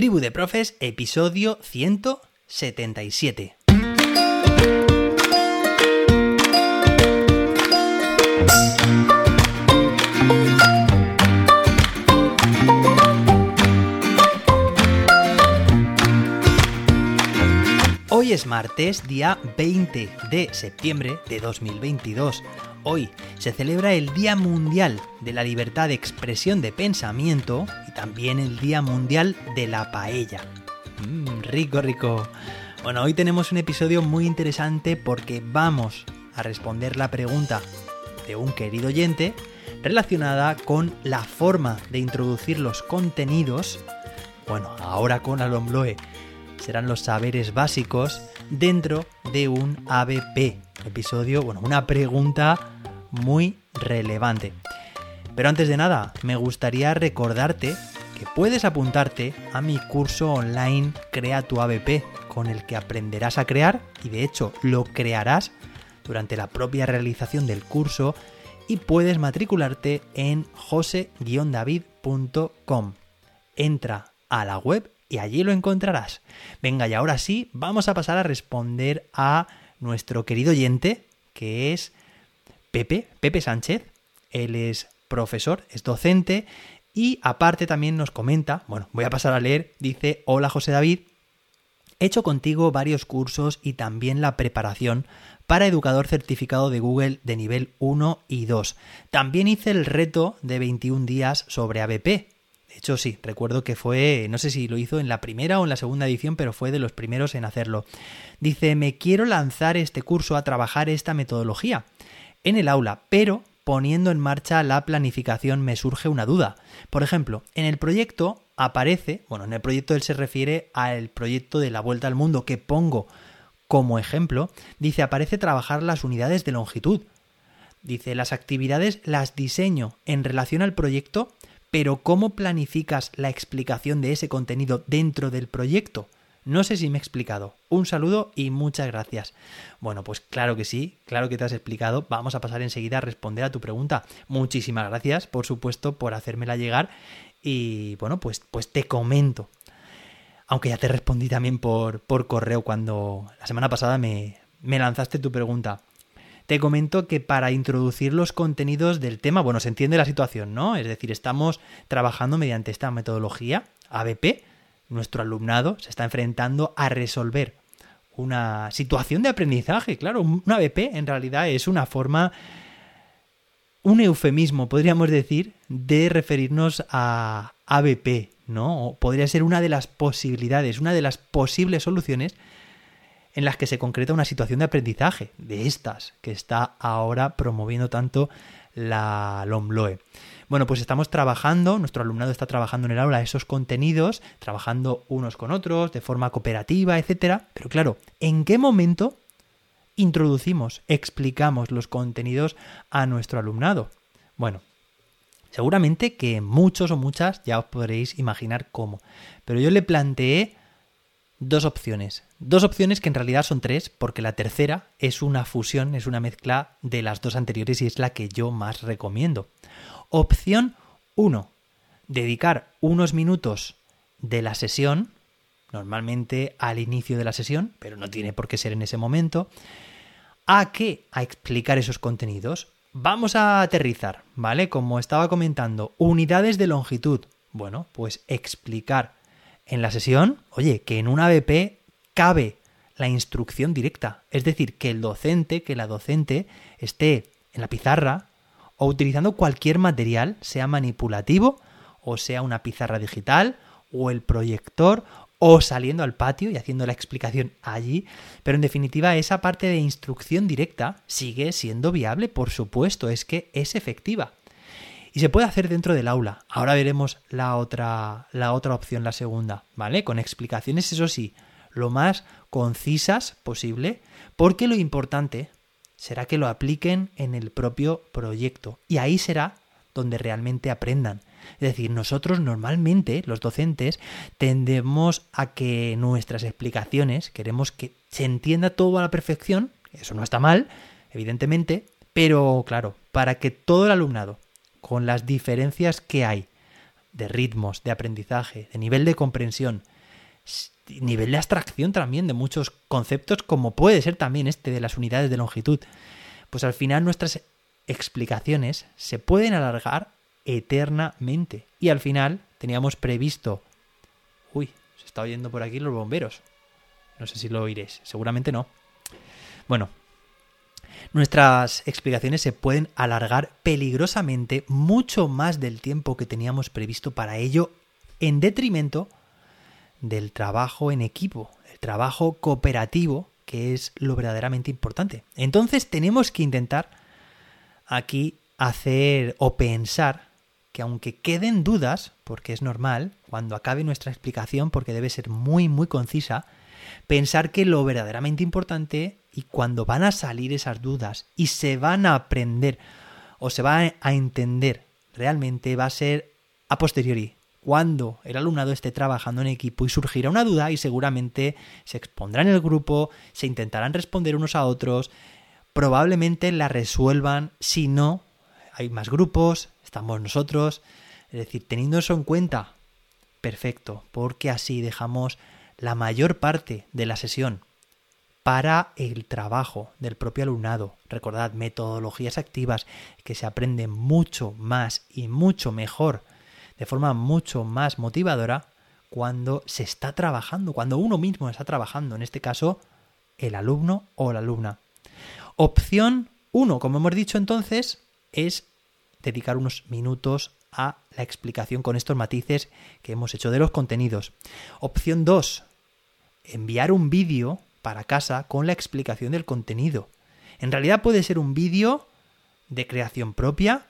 Tribu de Profes, episodio 177. Hoy es martes, día 20 de septiembre de 2022. Hoy se celebra el Día Mundial de la Libertad de Expresión de Pensamiento también el Día Mundial de la Paella. Mmm, rico, rico. Bueno, hoy tenemos un episodio muy interesante porque vamos a responder la pregunta de un querido oyente relacionada con la forma de introducir los contenidos, bueno, ahora con Alombloe, serán los saberes básicos dentro de un ABP. Episodio, bueno, una pregunta muy relevante. Pero antes de nada, me gustaría recordarte que puedes apuntarte a mi curso online Crea tu ABP, con el que aprenderás a crear y de hecho lo crearás durante la propia realización del curso y puedes matricularte en jose-david.com. Entra a la web y allí lo encontrarás. Venga, y ahora sí, vamos a pasar a responder a nuestro querido oyente, que es Pepe, Pepe Sánchez. Él es profesor, es docente y aparte también nos comenta, bueno, voy a pasar a leer, dice, hola José David, he hecho contigo varios cursos y también la preparación para educador certificado de Google de nivel 1 y 2. También hice el reto de 21 días sobre ABP. De hecho, sí, recuerdo que fue, no sé si lo hizo en la primera o en la segunda edición, pero fue de los primeros en hacerlo. Dice, me quiero lanzar este curso a trabajar esta metodología en el aula, pero poniendo en marcha la planificación me surge una duda. Por ejemplo, en el proyecto aparece, bueno, en el proyecto él se refiere al proyecto de la vuelta al mundo que pongo como ejemplo, dice aparece trabajar las unidades de longitud. Dice, las actividades las diseño en relación al proyecto, pero ¿cómo planificas la explicación de ese contenido dentro del proyecto? No sé si me he explicado. Un saludo y muchas gracias. Bueno, pues claro que sí, claro que te has explicado. Vamos a pasar enseguida a responder a tu pregunta. Muchísimas gracias, por supuesto, por hacérmela llegar. Y bueno, pues, pues te comento. Aunque ya te respondí también por, por correo cuando la semana pasada me, me lanzaste tu pregunta. Te comento que para introducir los contenidos del tema, bueno, se entiende la situación, ¿no? Es decir, estamos trabajando mediante esta metodología, ABP, nuestro alumnado se está enfrentando a resolver una situación de aprendizaje. Claro, un ABP en realidad es una forma, un eufemismo, podríamos decir, de referirnos a ABP, ¿no? podría ser una de las posibilidades, una de las posibles soluciones en las que se concreta una situación de aprendizaje, de estas que está ahora promoviendo tanto la LOMLOE. Bueno, pues estamos trabajando, nuestro alumnado está trabajando en el aula esos contenidos, trabajando unos con otros, de forma cooperativa, etcétera. Pero claro, ¿en qué momento introducimos, explicamos los contenidos a nuestro alumnado? Bueno, seguramente que muchos o muchas ya os podréis imaginar cómo. Pero yo le planteé dos opciones. Dos opciones que en realidad son tres, porque la tercera es una fusión, es una mezcla de las dos anteriores y es la que yo más recomiendo. Opción 1. Dedicar unos minutos de la sesión, normalmente al inicio de la sesión, pero no tiene por qué ser en ese momento, ¿a qué? A explicar esos contenidos. Vamos a aterrizar, ¿vale? Como estaba comentando, unidades de longitud. Bueno, pues explicar en la sesión, oye, que en una BP cabe la instrucción directa. Es decir, que el docente, que la docente esté en la pizarra o utilizando cualquier material, sea manipulativo o sea una pizarra digital o el proyector o saliendo al patio y haciendo la explicación allí, pero en definitiva esa parte de instrucción directa sigue siendo viable, por supuesto, es que es efectiva. Y se puede hacer dentro del aula. Ahora veremos la otra, la otra opción, la segunda, ¿vale? Con explicaciones, eso sí, lo más concisas posible, porque lo importante será que lo apliquen en el propio proyecto. Y ahí será donde realmente aprendan. Es decir, nosotros normalmente, los docentes, tendemos a que nuestras explicaciones, queremos que se entienda todo a la perfección, eso no está mal, evidentemente, pero claro, para que todo el alumnado, con las diferencias que hay de ritmos, de aprendizaje, de nivel de comprensión, nivel de abstracción también de muchos conceptos, como puede ser también este de las unidades de longitud. Pues al final nuestras explicaciones se pueden alargar eternamente. Y al final teníamos previsto... Uy, se está oyendo por aquí los bomberos. No sé si lo oiréis, seguramente no. Bueno, nuestras explicaciones se pueden alargar peligrosamente mucho más del tiempo que teníamos previsto para ello, en detrimento del trabajo en equipo, el trabajo cooperativo, que es lo verdaderamente importante. Entonces tenemos que intentar aquí hacer o pensar que aunque queden dudas, porque es normal, cuando acabe nuestra explicación, porque debe ser muy, muy concisa, pensar que lo verdaderamente importante y cuando van a salir esas dudas y se van a aprender o se va a entender realmente va a ser a posteriori, cuando el alumnado esté trabajando en equipo y surgirá una duda y seguramente se expondrá en el grupo, se intentarán responder unos a otros, probablemente la resuelvan, si no, hay más grupos, estamos nosotros, es decir, teniendo eso en cuenta, perfecto, porque así dejamos la mayor parte de la sesión para el trabajo del propio alumnado. Recordad, metodologías activas que se aprenden mucho más y mucho mejor, de forma mucho más motivadora, cuando se está trabajando, cuando uno mismo está trabajando, en este caso, el alumno o la alumna. Opción 1, como hemos dicho entonces, es dedicar unos minutos a la explicación con estos matices que hemos hecho de los contenidos. Opción 2, enviar un vídeo para casa con la explicación del contenido. En realidad puede ser un vídeo de creación propia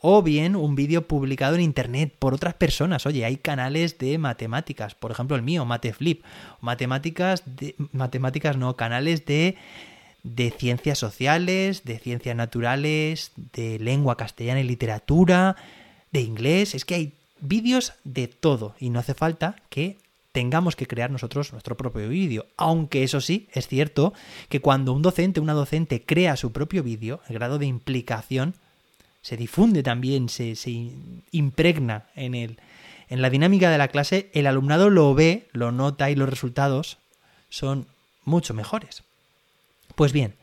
o bien un vídeo publicado en internet por otras personas. Oye, hay canales de matemáticas, por ejemplo el mío, Mateflip, matemáticas matemáticas no, canales de de ciencias sociales, de ciencias naturales, de lengua castellana y literatura, de inglés, es que hay vídeos de todo y no hace falta que tengamos que crear nosotros nuestro propio vídeo. Aunque eso sí, es cierto que cuando un docente, una docente crea su propio vídeo, el grado de implicación se difunde también, se, se impregna en, el, en la dinámica de la clase, el alumnado lo ve, lo nota y los resultados son mucho mejores. Pues bien,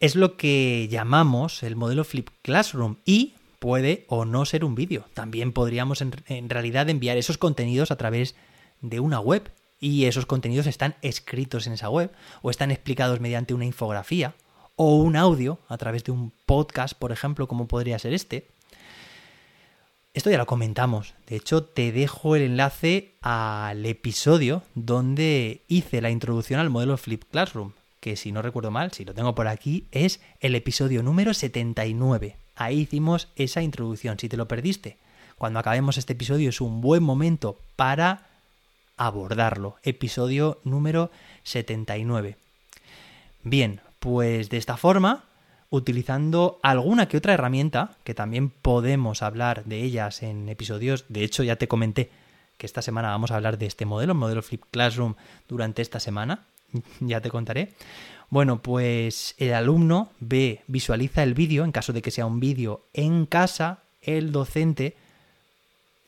es lo que llamamos el modelo Flip Classroom y puede o no ser un vídeo. También podríamos en, en realidad enviar esos contenidos a través de una web y esos contenidos están escritos en esa web o están explicados mediante una infografía o un audio a través de un podcast, por ejemplo, como podría ser este. Esto ya lo comentamos. De hecho, te dejo el enlace al episodio donde hice la introducción al modelo Flip Classroom, que si no recuerdo mal, si lo tengo por aquí, es el episodio número 79. Ahí hicimos esa introducción. Si te lo perdiste, cuando acabemos este episodio es un buen momento para abordarlo. Episodio número 79. Bien, pues de esta forma, utilizando alguna que otra herramienta, que también podemos hablar de ellas en episodios, de hecho ya te comenté que esta semana vamos a hablar de este modelo, el modelo Flip Classroom, durante esta semana, ya te contaré. Bueno, pues el alumno ve, visualiza el vídeo, en caso de que sea un vídeo en casa, el docente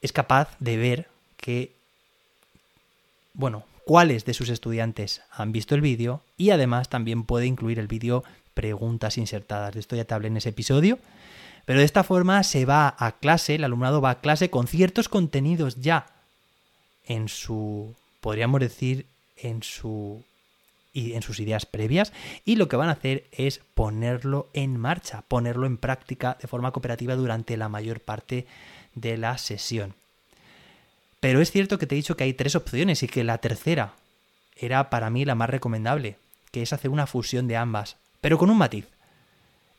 es capaz de ver que bueno, cuáles de sus estudiantes han visto el vídeo y además también puede incluir el vídeo preguntas insertadas. De esto ya te hablé en ese episodio. Pero de esta forma se va a clase, el alumnado va a clase con ciertos contenidos ya en su, podríamos decir, en su y en sus ideas previas y lo que van a hacer es ponerlo en marcha, ponerlo en práctica de forma cooperativa durante la mayor parte de la sesión. Pero es cierto que te he dicho que hay tres opciones y que la tercera era para mí la más recomendable, que es hacer una fusión de ambas, pero con un matiz.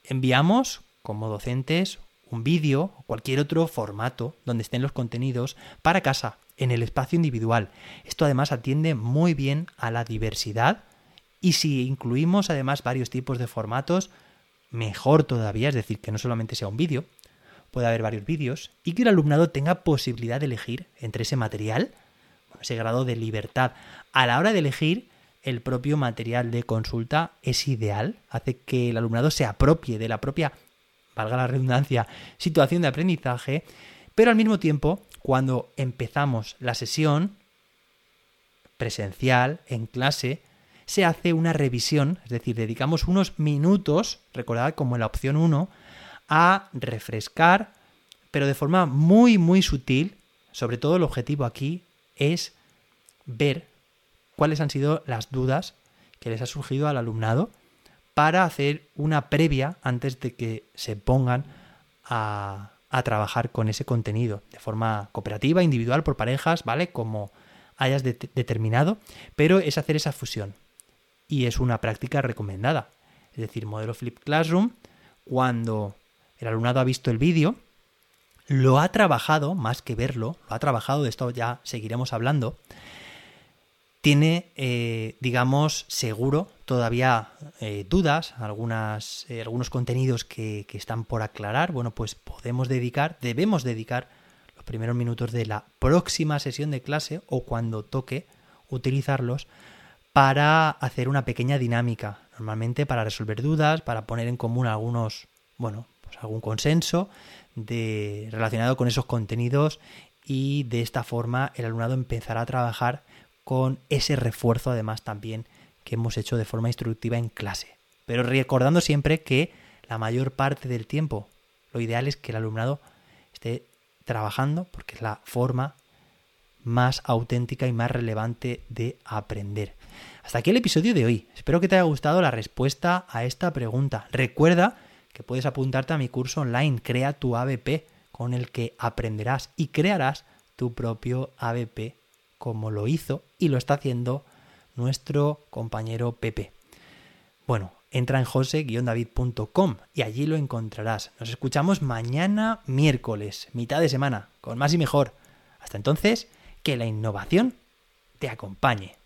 Enviamos, como docentes, un vídeo o cualquier otro formato donde estén los contenidos para casa, en el espacio individual. Esto además atiende muy bien a la diversidad y si incluimos además varios tipos de formatos, mejor todavía, es decir, que no solamente sea un vídeo, puede haber varios vídeos y que el alumnado tenga posibilidad de elegir entre ese material, ese grado de libertad. A la hora de elegir, el propio material de consulta es ideal, hace que el alumnado se apropie de la propia, valga la redundancia, situación de aprendizaje, pero al mismo tiempo, cuando empezamos la sesión, presencial, en clase, se hace una revisión, es decir, dedicamos unos minutos, recordad como en la opción 1, a refrescar, pero de forma muy, muy sutil, sobre todo el objetivo aquí es ver cuáles han sido las dudas que les ha surgido al alumnado para hacer una previa antes de que se pongan a, trabajar con ese contenido de forma cooperativa, individual, por parejas, ¿vale? Como hayas determinado, pero es hacer esa fusión. Y es una práctica recomendada. Es decir, modelo Flip Classroom, cuando el alumnado ha visto el vídeo, lo ha trabajado, más que verlo, lo ha trabajado, de esto ya seguiremos hablando, tiene, eh, digamos, seguro todavía eh, dudas, algunas, eh, algunos contenidos que, que, están por aclarar, bueno, pues podemos dedicar, debemos dedicar los primeros minutos de la próxima sesión de clase o cuando toque utilizarlos para hacer una pequeña dinámica, normalmente para resolver dudas, para poner en común algunos, bueno, pues algún consenso de, relacionado con esos contenidos y de esta forma el alumnado empezará a trabajar con ese refuerzo además también que hemos hecho de forma instructiva en clase. Pero recordando siempre que la mayor parte del tiempo lo ideal es que el alumnado esté trabajando porque es la forma más auténtica y más relevante de aprender. Hasta aquí el episodio de hoy. Espero que te haya gustado la respuesta a esta pregunta. Recuerda que puedes apuntarte a mi curso online Crea tu ABP con el que aprenderás y crearás tu propio ABP como lo hizo y lo está haciendo nuestro compañero Pepe. Bueno, entra en jose-david.com y allí lo encontrarás. Nos escuchamos mañana miércoles, mitad de semana, con más y mejor. Hasta entonces, que la innovación te acompañe.